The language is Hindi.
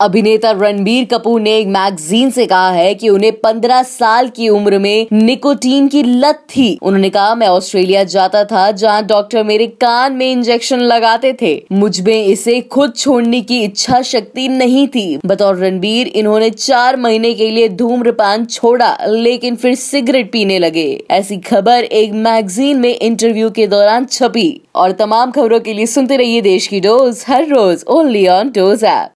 अभिनेता रणबीर कपूर ने एक मैगजीन से कहा है कि उन्हें पंद्रह साल की उम्र में निकोटीन की लत थी। उन्होंने कहा, मैं ऑस्ट्रेलिया जाता था जहाँ डॉक्टर मेरे कान में इंजेक्शन लगाते थे। मुझमें इसे खुद छोड़ने की इच्छा शक्ति नहीं थी। बतौर रणबीर, इन्होंने चार महीने के लिए धूम्रपान छोड़ा, लेकिन फिर सिगरेट पीने लगे। ऐसी खबर एक मैगजीन में इंटरव्यू के दौरान छपी। और तमाम खबरों के लिए सुनते रहिए देश की डोज, हर रोज ओनली ऑन डोज ऐप।